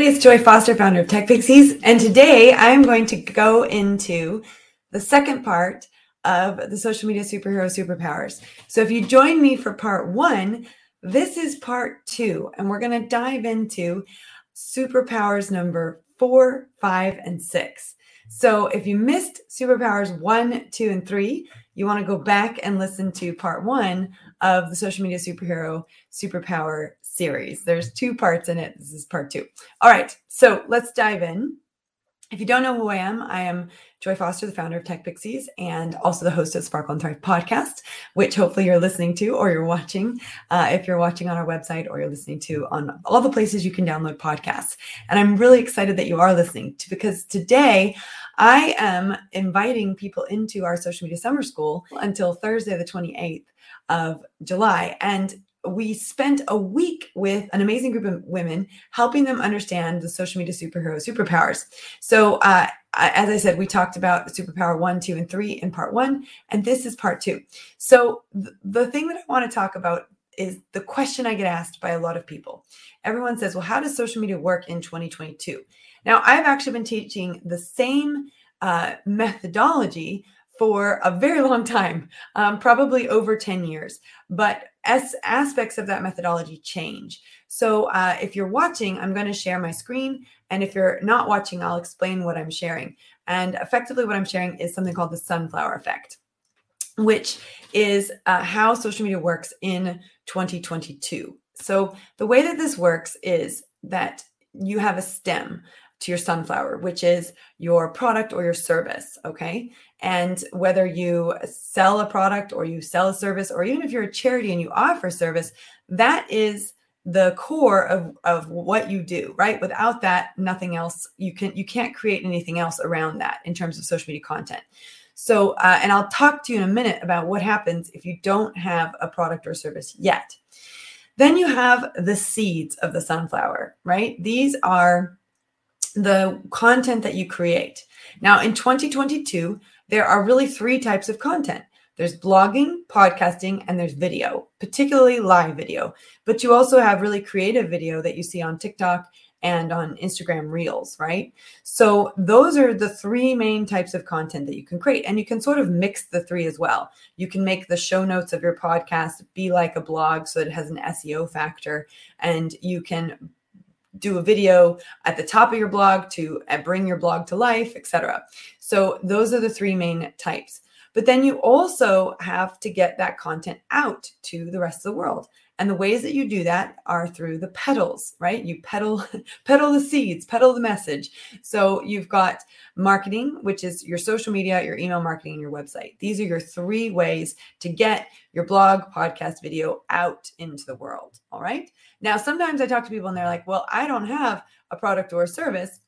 everybody, it's Joy Foster, founder of Tech Pixies, and today I'm going to go into the second part of the social media superhero superpowers. So if you join me for part one, this is part two, and we're going to dive into superpowers number four, five, and six. So if you missed superpowers one, two, and three, you want to go back and listen to part one of the social media superhero superpower series. There's two parts in it. This is part two. All right, so let's dive in. If you don't know who I am, I am Joy Foster, the founder of Tech Pixies, and also the host of Sparkle and Thrive podcast, which hopefully you're listening to or you're watching. Uh, if you're watching on our website or you're listening to on all the places you can download podcasts. And I'm really excited that you are listening to because today I am inviting people into our social media summer school until Thursday, the 28th of July. And we spent a week with an amazing group of women helping them understand the social media superhero superpowers. So, uh, as I said, we talked about superpower one, two, and three in part one, and this is part two. So, th- the thing that I want to talk about is the question I get asked by a lot of people. Everyone says, Well, how does social media work in 2022? Now, I've actually been teaching the same uh, methodology for a very long time, um, probably over 10 years. But as aspects of that methodology change. So uh, if you're watching, I'm going to share my screen. And if you're not watching, I'll explain what I'm sharing. And effectively, what I'm sharing is something called the sunflower effect, which is uh, how social media works in 2022. So the way that this works is that you have a stem to your sunflower, which is your product or your service. Okay. And whether you sell a product or you sell a service, or even if you're a charity and you offer service, that is the core of, of what you do right without that nothing else you can you can't create anything else around that in terms of social media content so uh, and i'll talk to you in a minute about what happens if you don't have a product or service yet then you have the seeds of the sunflower right these are the content that you create. Now, in 2022, there are really three types of content there's blogging, podcasting, and there's video, particularly live video. But you also have really creative video that you see on TikTok and on Instagram Reels, right? So those are the three main types of content that you can create. And you can sort of mix the three as well. You can make the show notes of your podcast be like a blog so it has an SEO factor. And you can do a video at the top of your blog to uh, bring your blog to life, etc. So those are the three main types. But then you also have to get that content out to the rest of the world. And the ways that you do that are through the petals, right? You petal petal the seeds, petal the message. So you've got marketing, which is your social media, your email marketing, and your website. These are your three ways to get your blog, podcast, video out into the world. All right. Now, sometimes I talk to people and they're like, well, I don't have a product or a service.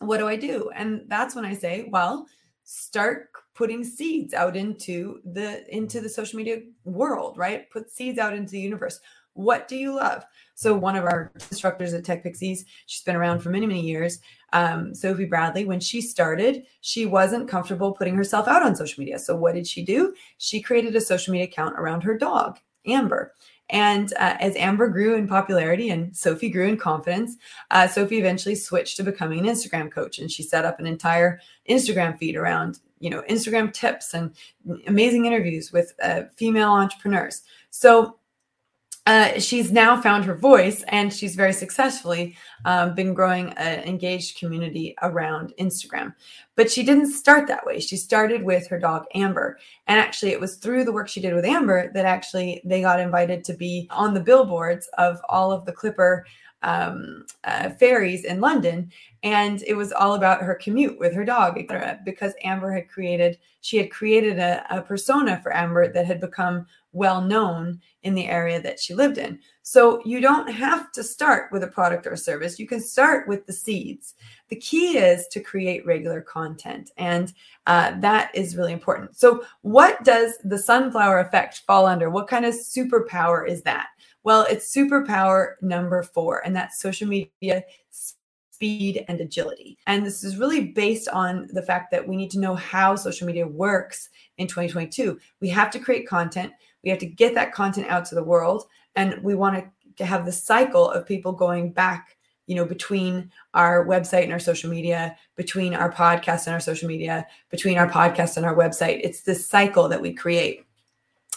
What do I do? And that's when I say, well, start putting seeds out into the into the social media world right? Put seeds out into the universe. What do you love? So one of our instructors at tech pixies she's been around for many many years um, sophie bradley when she started she wasn't comfortable putting herself out on social media. So what did she do? She created a social media account around her dog amber. And uh, as Amber grew in popularity and Sophie grew in confidence, uh, Sophie eventually switched to becoming an Instagram coach. And she set up an entire Instagram feed around, you know, Instagram tips and amazing interviews with uh, female entrepreneurs. So uh, she's now found her voice and she's very successfully um, been growing an engaged community around Instagram. But she didn't start that way. She started with her dog Amber. And actually, it was through the work she did with Amber that actually they got invited to be on the billboards of all of the Clipper um, uh, ferries in London, and it was all about her commute with her dog, etc. Because Amber had created, she had created a, a persona for Amber that had become well known in the area that she lived in. So you don't have to start with a product or a service. You can start with the seeds. The key is to create regular content, and uh, that is really important. So, what does the sunflower effect fall under? What kind of superpower is that? Well, it's superpower number four, and that's social media speed and agility. And this is really based on the fact that we need to know how social media works in 2022. We have to create content, we have to get that content out to the world, and we want to have the cycle of people going back you know, between our website and our social media, between our podcast and our social media, between our podcast and our website. It's this cycle that we create.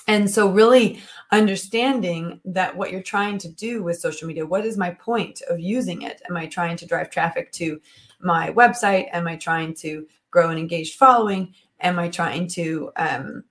And so, really understanding that what you're trying to do with social media, what is my point of using it? Am I trying to drive traffic to my website? Am I trying to grow an engaged following? Am I trying to um,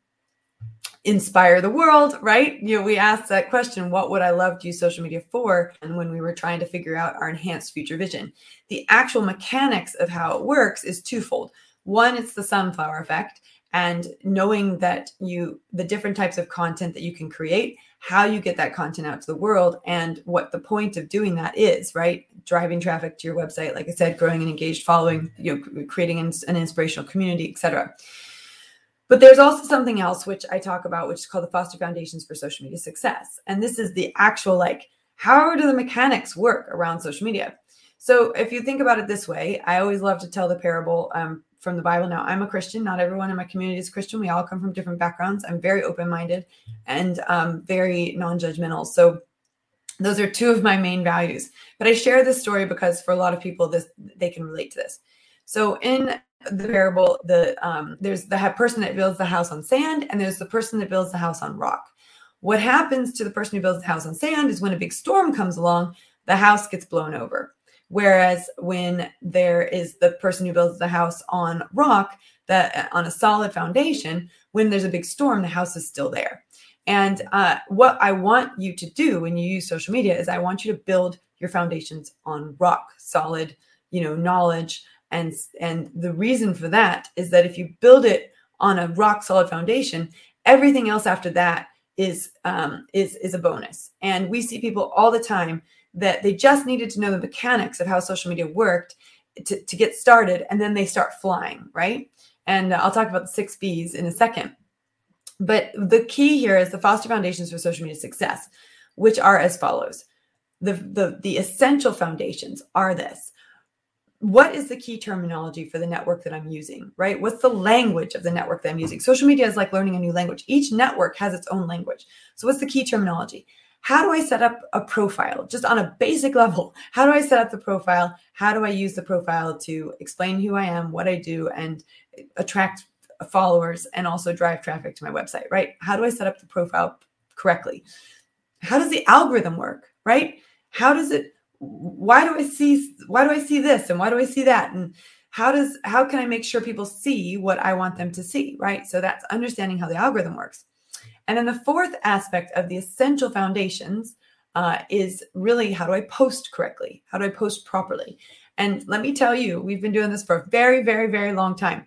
inspire the world? Right? You know, we asked that question what would I love to use social media for? And when we were trying to figure out our enhanced future vision, the actual mechanics of how it works is twofold. One, it's the sunflower effect and knowing that you the different types of content that you can create how you get that content out to the world and what the point of doing that is right? Driving traffic to your website like i said growing an engaged following you know creating an, an inspirational community etc but there's also something else which i talk about which is called the foster foundations for social media success. And this is the actual like how do the mechanics work around social media? So if you think about it this way i always love to tell the parable um, from the Bible. Now, I'm a Christian. Not everyone in my community is Christian. We all come from different backgrounds. I'm very open minded and um, very non judgmental. So, those are two of my main values. But I share this story because for a lot of people, this they can relate to this. So, in the parable, the um, there's the person that builds the house on sand, and there's the person that builds the house on rock. What happens to the person who builds the house on sand is when a big storm comes along, the house gets blown over. Whereas when there is the person who builds the house on rock, that on a solid foundation, when there's a big storm, the house is still there. And uh, what I want you to do when you use social media is I want you to build your foundations on rock, solid, you know, knowledge. And and the reason for that is that if you build it on a rock solid foundation, everything else after that is um, is is a bonus. And we see people all the time that they just needed to know the mechanics of how social media worked to, to get started and then they start flying right and i'll talk about the six b's in a second but the key here is the foster foundations for social media success which are as follows the the, the essential foundations are this what is the key terminology for the network that I'm using, right? What's the language of the network that I'm using? Social media is like learning a new language. Each network has its own language. So, what's the key terminology? How do I set up a profile just on a basic level? How do I set up the profile? How do I use the profile to explain who I am, what I do, and attract followers and also drive traffic to my website, right? How do I set up the profile correctly? How does the algorithm work, right? How does it why do I see why do I see this and why do I see that and how does how can I make sure people see what I want them to see, right? So that's understanding how the algorithm works. And then the fourth aspect of the essential foundations uh, is really how do I post correctly? How do I post properly? And let me tell you, we've been doing this for a very, very, very long time.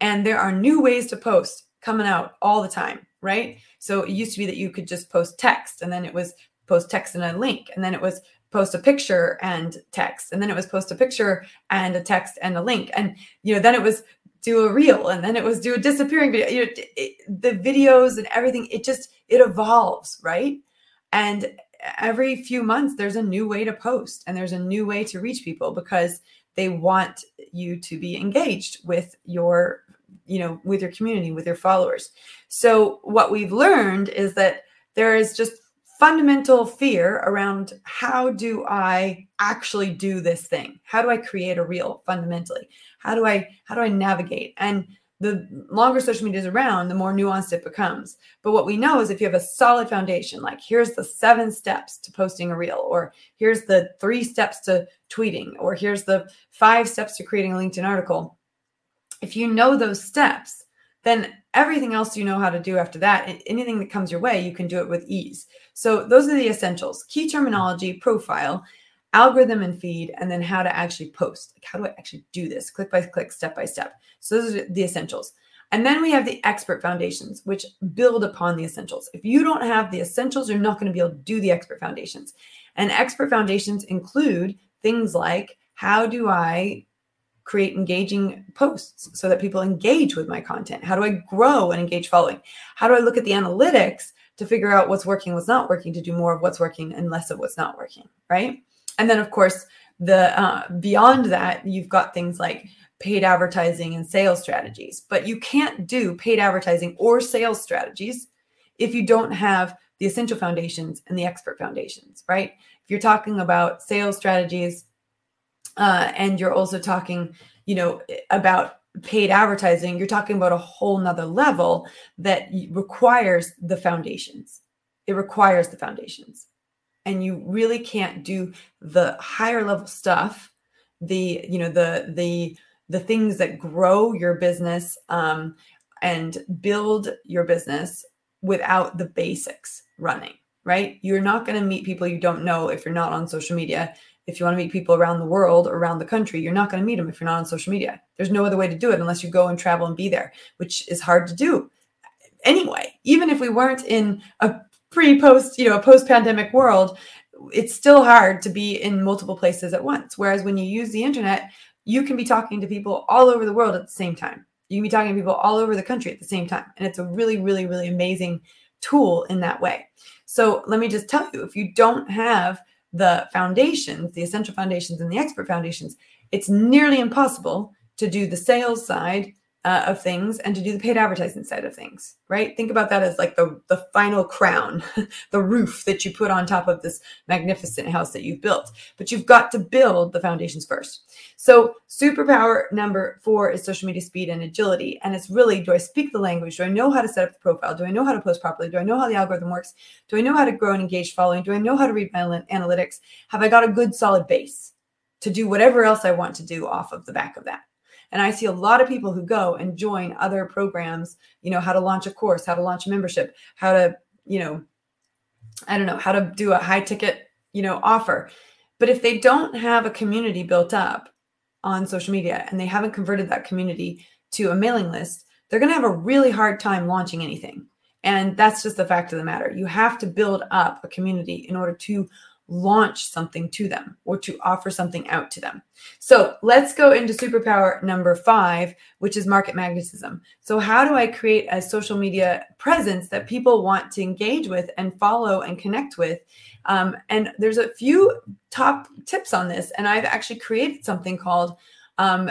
And there are new ways to post coming out all the time, right? So it used to be that you could just post text and then it was post text and a link. And then it was post a picture and text. And then it was post a picture and a text and a link. And, you know, then it was do a reel and then it was do a disappearing video. You know, it, the videos and everything it just it evolves right? And every few months there's a new way to post and there's a new way to reach people because they want you to be engaged with your you know with your community with your followers. So what we've learned is that there is just fundamental fear around how do I actually do this thing? How do I create a reel fundamentally? How do I how do I navigate? And the longer social media is around, the more nuanced it becomes. But what we know is if you have a solid foundation, like here's the seven steps to posting a reel, or here's the three steps to tweeting, or here's the five steps to creating a LinkedIn article. If you know those steps, then everything else you know how to do after that, anything that comes your way, you can do it with ease. So those are the essentials key terminology, profile, algorithm and feed, and then how to actually post. Like, how do I actually do this click by click, step by step? So those are the essentials. And then we have the expert foundations, which build upon the essentials. If you don't have the essentials, you're not going to be able to do the expert foundations. And expert foundations include things like how do I create engaging posts so that people engage with my content? How do I grow and engage following? How do I look at the analytics to figure out what's working, what's not working, to do more of what's working and less of what's not working, right? And then, of course, the uh, beyond that, you've got things like paid advertising and sales strategies, but you can't do paid advertising or sales strategies if you don't have the essential foundations and the expert foundations, right? If you're talking about sales strategies uh, and you're also talking, you know, about paid advertising, you're talking about a whole nother level that requires the foundations. It requires the foundations. And you really can't do the higher level stuff, the, you know, the, the, the things that grow your business um, and build your business without the basics running, right? You're not going to meet people you don't know if you're not on social media. If you want to meet people around the world, around the country, you're not going to meet them if you're not on social media. There's no other way to do it unless you go and travel and be there, which is hard to do anyway. Even if we weren't in a pre post, you know, a post pandemic world, it's still hard to be in multiple places at once. Whereas when you use the internet, you can be talking to people all over the world at the same time. You can be talking to people all over the country at the same time. And it's a really, really, really amazing tool in that way. So let me just tell you if you don't have the foundations, the essential foundations and the expert foundations, it's nearly impossible to do the sales side uh, of things and to do the paid advertising side of things, right? Think about that as like the, the final crown, the roof that you put on top of this magnificent house that you've built. But you've got to build the foundations first. So, superpower number four is social media speed and agility. And it's really do I speak the language? Do I know how to set up the profile? Do I know how to post properly? Do I know how the algorithm works? Do I know how to grow an engaged following? Do I know how to read my analytics? Have I got a good solid base to do whatever else I want to do off of the back of that? And I see a lot of people who go and join other programs, you know, how to launch a course, how to launch a membership, how to, you know, I don't know, how to do a high ticket, you know, offer. But if they don't have a community built up on social media and they haven't converted that community to a mailing list, they're going to have a really hard time launching anything. And that's just the fact of the matter. You have to build up a community in order to launch something to them or to offer something out to them. So let's go into superpower number five, which is market magnetism. So, how do I create a social media presence that people want to engage with and follow and connect with? Um, and there's a few top tips on this. And I've actually created something called um,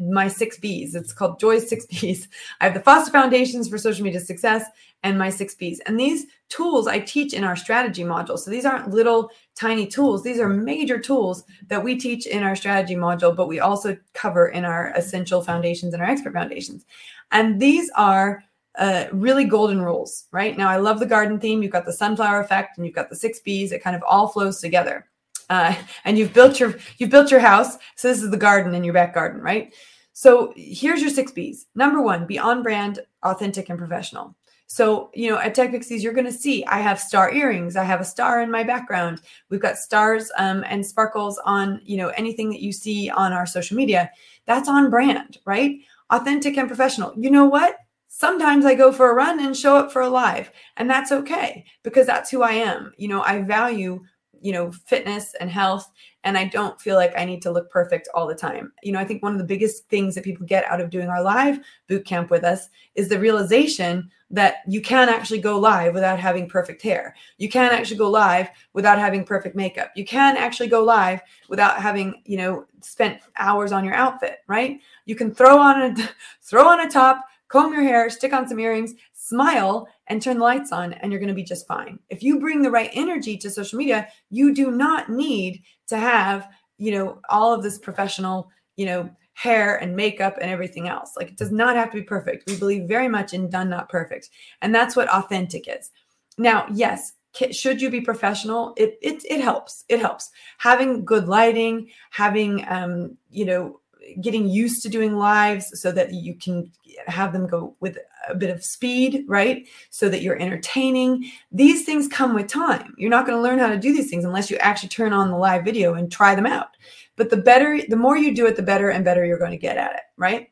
my six B's. It's called Joy's Six B's. I have the Foster Foundations for Social Media Success and my six B's. And these tools I teach in our strategy module. So these aren't little tiny tools. These are major tools that we teach in our strategy module, but we also cover in our essential foundations and our expert foundations. And these are uh, really golden rules, right? Now, I love the garden theme. You've got the sunflower effect and you've got the six B's. It kind of all flows together uh, and you've built your you've built your house. So this is the garden in your back garden, right? So here's your six B's. Number one, be on brand, authentic, and professional. So, you know, at Tech Pixies, you're going to see I have star earrings. I have a star in my background. We've got stars um, and sparkles on, you know, anything that you see on our social media. That's on brand, right? Authentic and professional. You know what? Sometimes I go for a run and show up for a live, and that's okay because that's who I am. You know, I value you know fitness and health and i don't feel like i need to look perfect all the time. You know i think one of the biggest things that people get out of doing our live boot camp with us is the realization that you can actually go live without having perfect hair. You can actually go live without having perfect makeup. You can actually go live without having you know spent hours on your outfit right? You can throw on a throw on a top comb your hair stick on some earrings smile and turn the lights on and you're going to be just fine. If you bring the right energy to social media, you do not need to have, you know, all of this professional, you know, hair and makeup and everything else. Like it does not have to be perfect. We believe very much in done not perfect. And that's what authentic is. Now, yes, should you be professional? It it it helps. It helps. Having good lighting, having um, you know, getting used to doing lives so that you can have them go with a bit of speed, right? So that you're entertaining. These things come with time. You're not going to learn how to do these things unless you actually turn on the live video and try them out. But the better, the more you do it, the better and better you're going to get at it, right?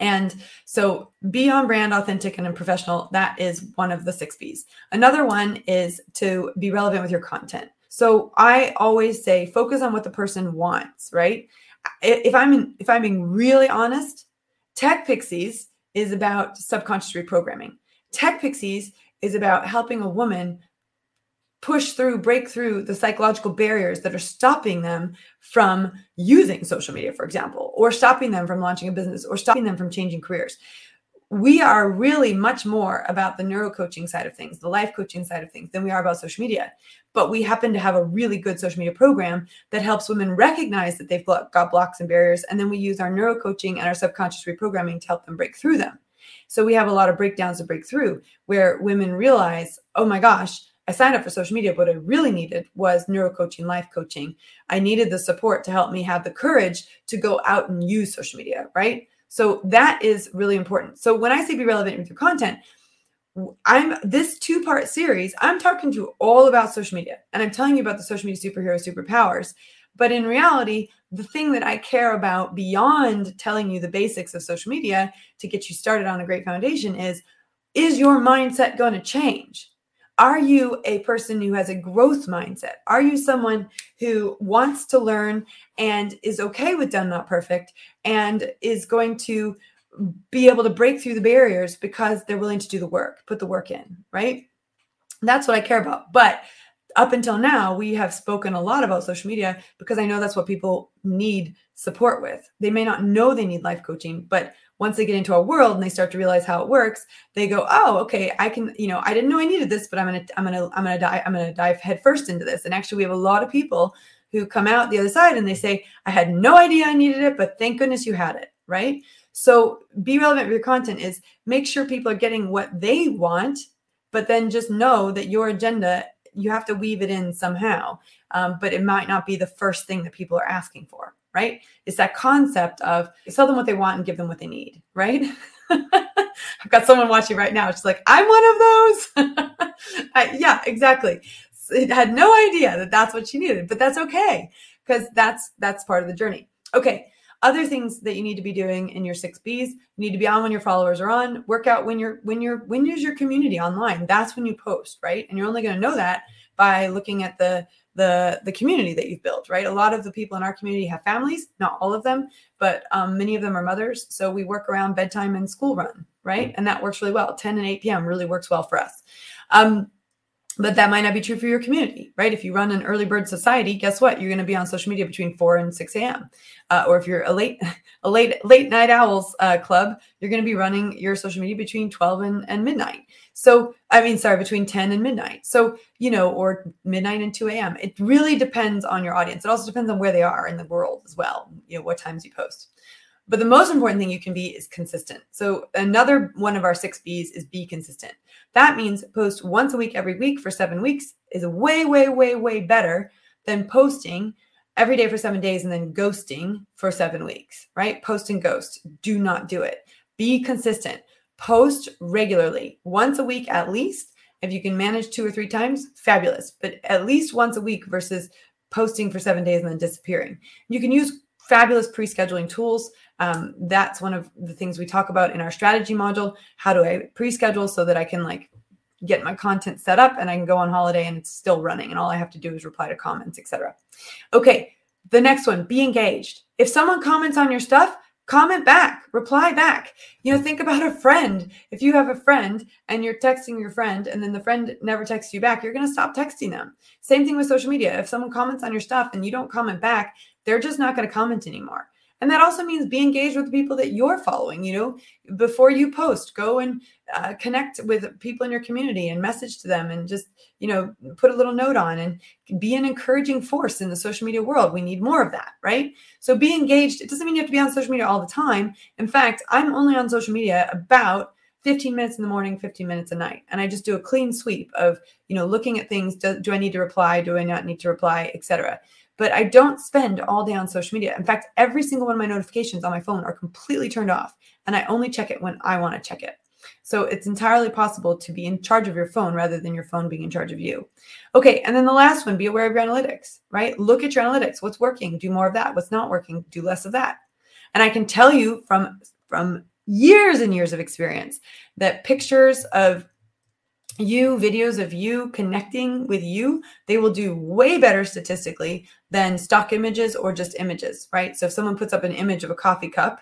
And so be on brand, authentic, and professional. That is one of the six B's. Another one is to be relevant with your content. So I always say focus on what the person wants, right? If I'm if I'm being really honest, Tech Pixies is about subconscious reprogramming. Tech Pixies is about helping a woman push through, break through the psychological barriers that are stopping them from using social media, for example, or stopping them from launching a business or stopping them from changing careers. We are really much more about the neuro coaching side of things, the life coaching side of things, than we are about social media. But we happen to have a really good social media program that helps women recognize that they've got blocks and barriers. And then we use our neuro coaching and our subconscious reprogramming to help them break through them. So we have a lot of breakdowns to break through where women realize, oh my gosh, I signed up for social media, but what I really needed was neuro coaching, life coaching. I needed the support to help me have the courage to go out and use social media, right? So that is really important. So when I say be relevant with your content, I'm this two part series, I'm talking to you all about social media and I'm telling you about the social media superhero superpowers. But in reality, the thing that I care about beyond telling you the basics of social media to get you started on a great foundation is is your mindset going to change? Are you a person who has a growth mindset? Are you someone who wants to learn and is okay with done not perfect and is going to be able to break through the barriers because they're willing to do the work, put the work in, right? That's what I care about. But up until now, we have spoken a lot about social media because I know that's what people need support with. They may not know they need life coaching, but once they get into a world and they start to realize how it works, they go, "Oh, okay, I can, you know, I didn't know I needed this, but I'm going to I'm going to I'm going to dive I'm going to dive headfirst into this." And actually we have a lot of people who come out the other side and they say, "I had no idea I needed it, but thank goodness you had it." Right? So, be relevant with your content is make sure people are getting what they want, but then just know that your agenda you have to weave it in somehow. Um, but it might not be the first thing that people are asking for right? It's that concept of sell them what they want and give them what they need, right? I've got someone watching right now. She's like, I'm one of those. I, yeah, exactly. It had no idea that that's what she needed, but that's okay because that's that's part of the journey. Okay. Other things that you need to be doing in your six B's, you need to be on when your followers are on, work out when you're when you're when is your community online. That's when you post, right? And you're only going to know that by looking at the the the community that you've built right? A lot of the people in our community have families not all of them but um, many of them are mothers. So we work around bedtime and school run right? And that works really well. 10 and 8 p.m really works well for us. Um, but that might not be true for your community, right? If you run an early bird society, guess what? You're going to be on social media between 4 and 6 a.m. Uh, or if you're a late, a late, late night owls uh, club, you're going to be running your social media between 12 and, and midnight. So, I mean, sorry, between 10 and midnight. So, you know, or midnight and 2 a.m. It really depends on your audience. It also depends on where they are in the world as well, you know, what times you post. But the most important thing you can be is consistent. So another one of our six B's is be consistent. That means post once a week every week for seven weeks is way, way, way, way better than posting every day for seven days and then ghosting for seven weeks, right? Post and ghost. Do not do it. Be consistent. Post regularly, once a week at least. If you can manage two or three times, fabulous, but at least once a week versus posting for seven days and then disappearing. You can use fabulous pre scheduling tools. Um, that's one of the things we talk about in our strategy module. How do I pre-schedule so that I can like get my content set up and I can go on holiday and it's still running and all I have to do is reply to comments, etc. Okay, the next one, be engaged. If someone comments on your stuff, comment back, reply back. You know, think about a friend. If you have a friend and you're texting your friend and then the friend never texts you back, you're going to stop texting them. Same thing with social media. If someone comments on your stuff and you don't comment back, they're just not going to comment anymore. And that also means be engaged with the people that you're following. You know, before you post, go and uh, connect with people in your community and message to them and just, you know, put a little note on and be an encouraging force in the social media world. We need more of that, right? So be engaged. It doesn't mean you have to be on social media all the time. In fact, I'm only on social media about 15 minutes in the morning 15 minutes a night and i just do a clean sweep of you know looking at things do, do i need to reply do i not need to reply etc but I don't spend all day on social media. In fact, every single one of my notifications on my phone are completely turned off, and I only check it when I want to check it. So it's entirely possible to be in charge of your phone rather than your phone being in charge of you. Okay, and then the last one, be aware of your analytics, right? Look at your analytics. What's working? Do more of that. What's not working? Do less of that. And I can tell you from from years and years of experience that pictures of you videos of you connecting with you they will do way better statistically than stock images or just images right? So if someone puts up an image of a coffee cup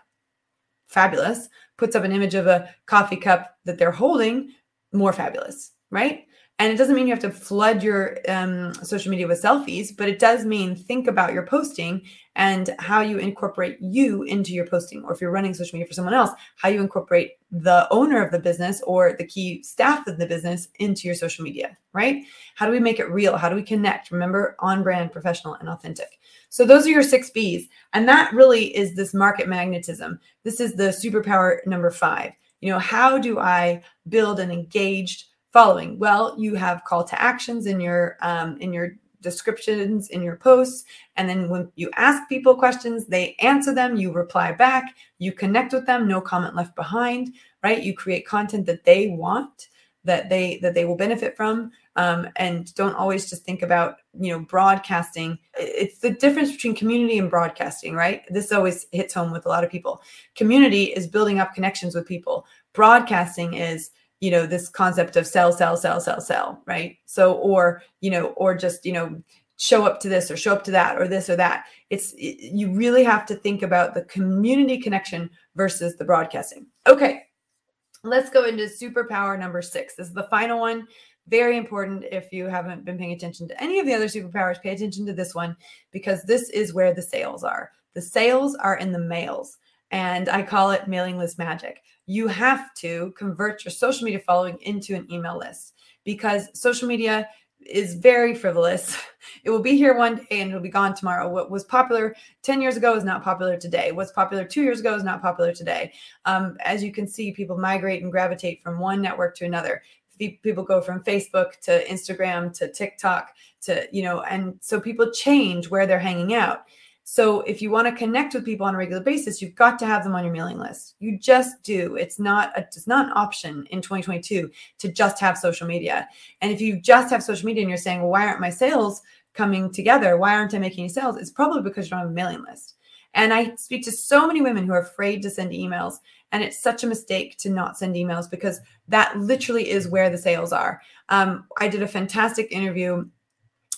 fabulous. Puts up an image of a coffee cup that they're holding more fabulous right? And it doesn't mean you have to flood your um, social media with selfies, but it does mean think about your posting and how you incorporate you into your posting. Or if you're running social media for someone else, how you incorporate the owner of the business or the key staff of the business into your social media, right? How do we make it real? How do we connect? Remember, on brand, professional, and authentic. So those are your six B's. And that really is this market magnetism. This is the superpower number five. You know, how do I build an engaged following? Well, you have call to actions in your um, in your descriptions in your posts. And then when you ask people questions, they answer them, you reply back, you connect with them, no comment left behind, right? You create content that they want, that they that they will benefit from. Um, and don't always just think about you know broadcasting it's the difference between community and broadcasting right this always hits home with a lot of people community is building up connections with people broadcasting is you know this concept of sell sell sell sell sell right? So or you know or just you know show up to this or show up to that or this or that. It's it, you really have to think about the community connection versus the broadcasting. Okay let's go into superpower number six. This is the final one. Very important if you haven't been paying attention to any of the other superpowers pay attention to this one because this is where the sales are. The sales are in the mails and i call it mailing list magic you have to convert your social media following into an email list because social media is very frivolous. It will be here one day and it'll be gone tomorrow. What was popular 10 years ago is not popular today. What's popular two years ago is not popular today. Um, as you can see, people migrate and gravitate from one network to another. People go from Facebook to Instagram to TikTok to, you know, and so people change where they're hanging out. So if you want to connect with people on a regular basis, you've got to have them on your mailing list. You just do. It's not a, it's not an option in 2022 to just have social media. And if you just have social media and you're saying, well, why aren't my sales coming together? Why aren't I making any sales? It's probably because you don't have a mailing list. And I speak to so many women who are afraid to send emails. And it's such a mistake to not send emails because that literally is where the sales are. Um, I did a fantastic interview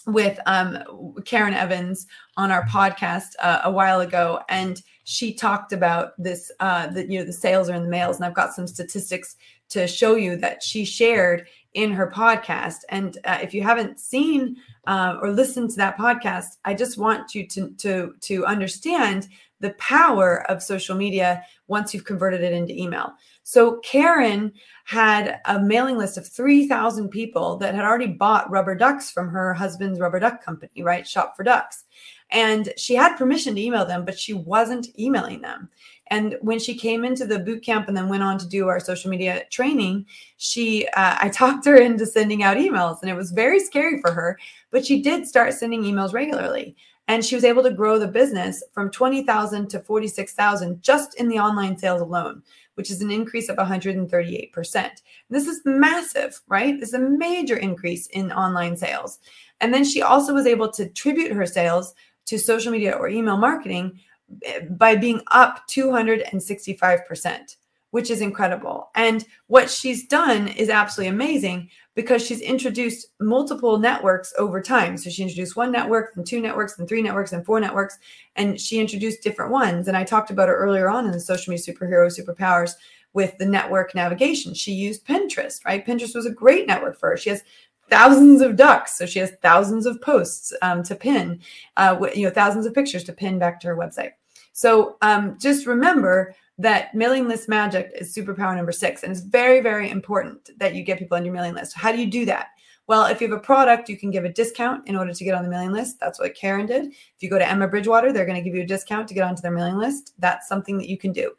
with um, Karen Evans on our podcast uh, a while ago, and she talked about this. Uh, that you know the sales are in the mails, and I've got some statistics to show you that she shared in her podcast. And uh, if you haven't seen uh, or listened to that podcast, I just want you to to to understand the power of social media once you've converted it into email. So Karen had a mailing list of 3,000 people that had already bought rubber ducks from her husband's rubber duck company, right? Shop for Ducks. And she had permission to email them, but she wasn't emailing them. And when she came into the boot camp and then went on to do our social media training, she uh, I talked her into sending out emails, and it was very scary for her. But she did start sending emails regularly, and she was able to grow the business from twenty thousand to forty six thousand just in the online sales alone which is an increase of 138%. This is massive, right? This is a major increase in online sales. And then she also was able to attribute her sales to social media or email marketing eh, by being up 265% which is incredible. And what she's done is absolutely amazing because she's introduced multiple networks over time. So she introduced one network, then two networks, then three networks, and four networks, and she introduced different ones. And I talked about it earlier on in the social media superhero superpowers with the network navigation. She used Pinterest, right? Pinterest was a great network for her. She has thousands of ducks, so she has thousands of posts um, to pin, uh, you know, thousands of pictures to pin back to her website. So um, just remember that mailing list magic is superpower number six. And it's very, very important that you get people on your mailing list. How do you do that? Well, if you have a product, you can give a discount in order to get on the mailing list. That's what Karen did. If you go to Emma Bridgewater, they're going to give you a discount to get onto their mailing list. That's something that you can do.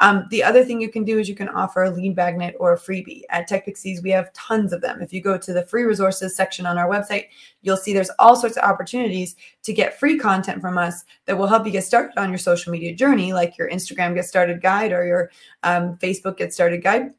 Um, the other thing you can do is you can offer a lead magnet or a freebie. At Tech Pixies, we have tons of them. If you go to the free resources section on our website, you'll see there's all sorts of opportunities to get free content from us that will help you get started on your social media journey, like your Instagram Get Started guide or your um, Facebook Get Started guide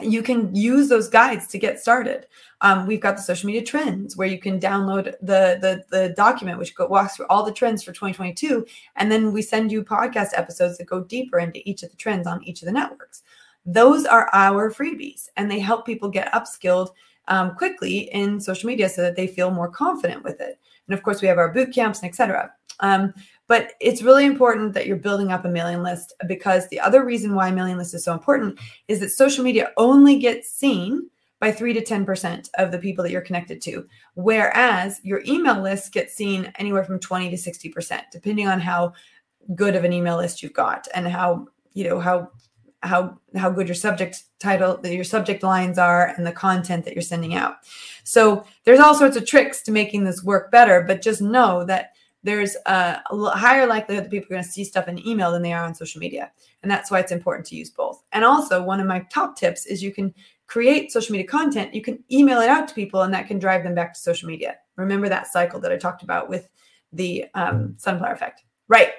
you can use those guides to get started. Um, we've got the social media trends where you can download the the, the document which go, walks through all the trends for 2022, and then we send you podcast episodes that go deeper into each of the trends on each of the networks. Those are our freebies, and they help people get upskilled um, quickly in social media so that they feel more confident with it. And of course, we have our boot camps and etc. Um, but it's really important that you're building up a mailing list because the other reason why mailing list is so important is that social media only gets seen by 3 to 10% of the people that you're connected to whereas your email list gets seen anywhere from 20 to 60% depending on how good of an email list you've got and how you know how how how good your subject title your subject lines are and the content that you're sending out. So there's all sorts of tricks to making this work better but just know that there's a, higher likelihood that people are going to see stuff in email than they are on social media and that's why it's important to use both and also one of my top tips is you can create social media content you can email it out to people and that can drive them back to social media remember that cycle that i talked about with the um, sunflower effect right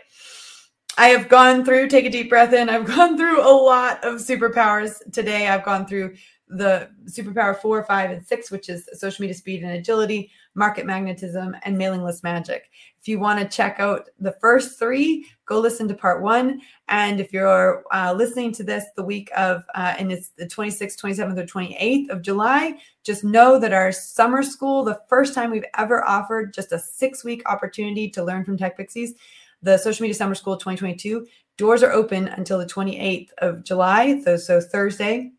I have gone through, take a deep breath in. I've gone through a lot of superpowers today. I've gone through the superpower four, five, and six, which is social media speed and agility, market magnetism, and mailing list magic. If you want to check out the first three, go listen to part one. And if you're uh, listening to this the week of, uh, and it's the 26th, 27th, or 28th of July, just know that our summer school, the first time we've ever offered just a six week opportunity to learn from Tech Pixies, the Social Media Summer School 2022. Doors are open until the 28th of July, so, so Thursday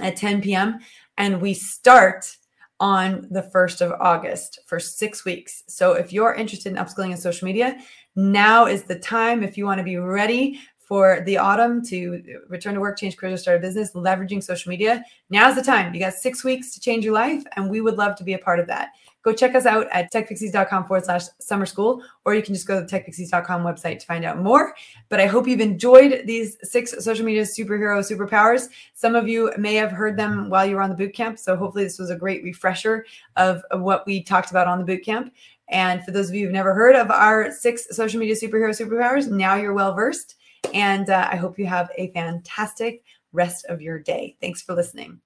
at 10 p.m. And we start on the 1st of August for six weeks. So if you're interested in upskilling in social media, now is the time. If you want to be ready for the autumn to return to work, change careers, start a business, leveraging social media, now's the time. You got six weeks to change your life, and we would love to be a part of that go check us out at techpixies.com forward slash summer school, or you can just go to the techpixies.com website to find out more. But I hope you've enjoyed these six social media superhero superpowers. Some of you may have heard them while you were on the boot camp. So hopefully this was a great refresher of, of what we talked about on the boot camp. And for those of you who've never heard of our six social media superhero superpowers, now you're well versed. And uh, I hope you have a fantastic rest of your day. Thanks for listening.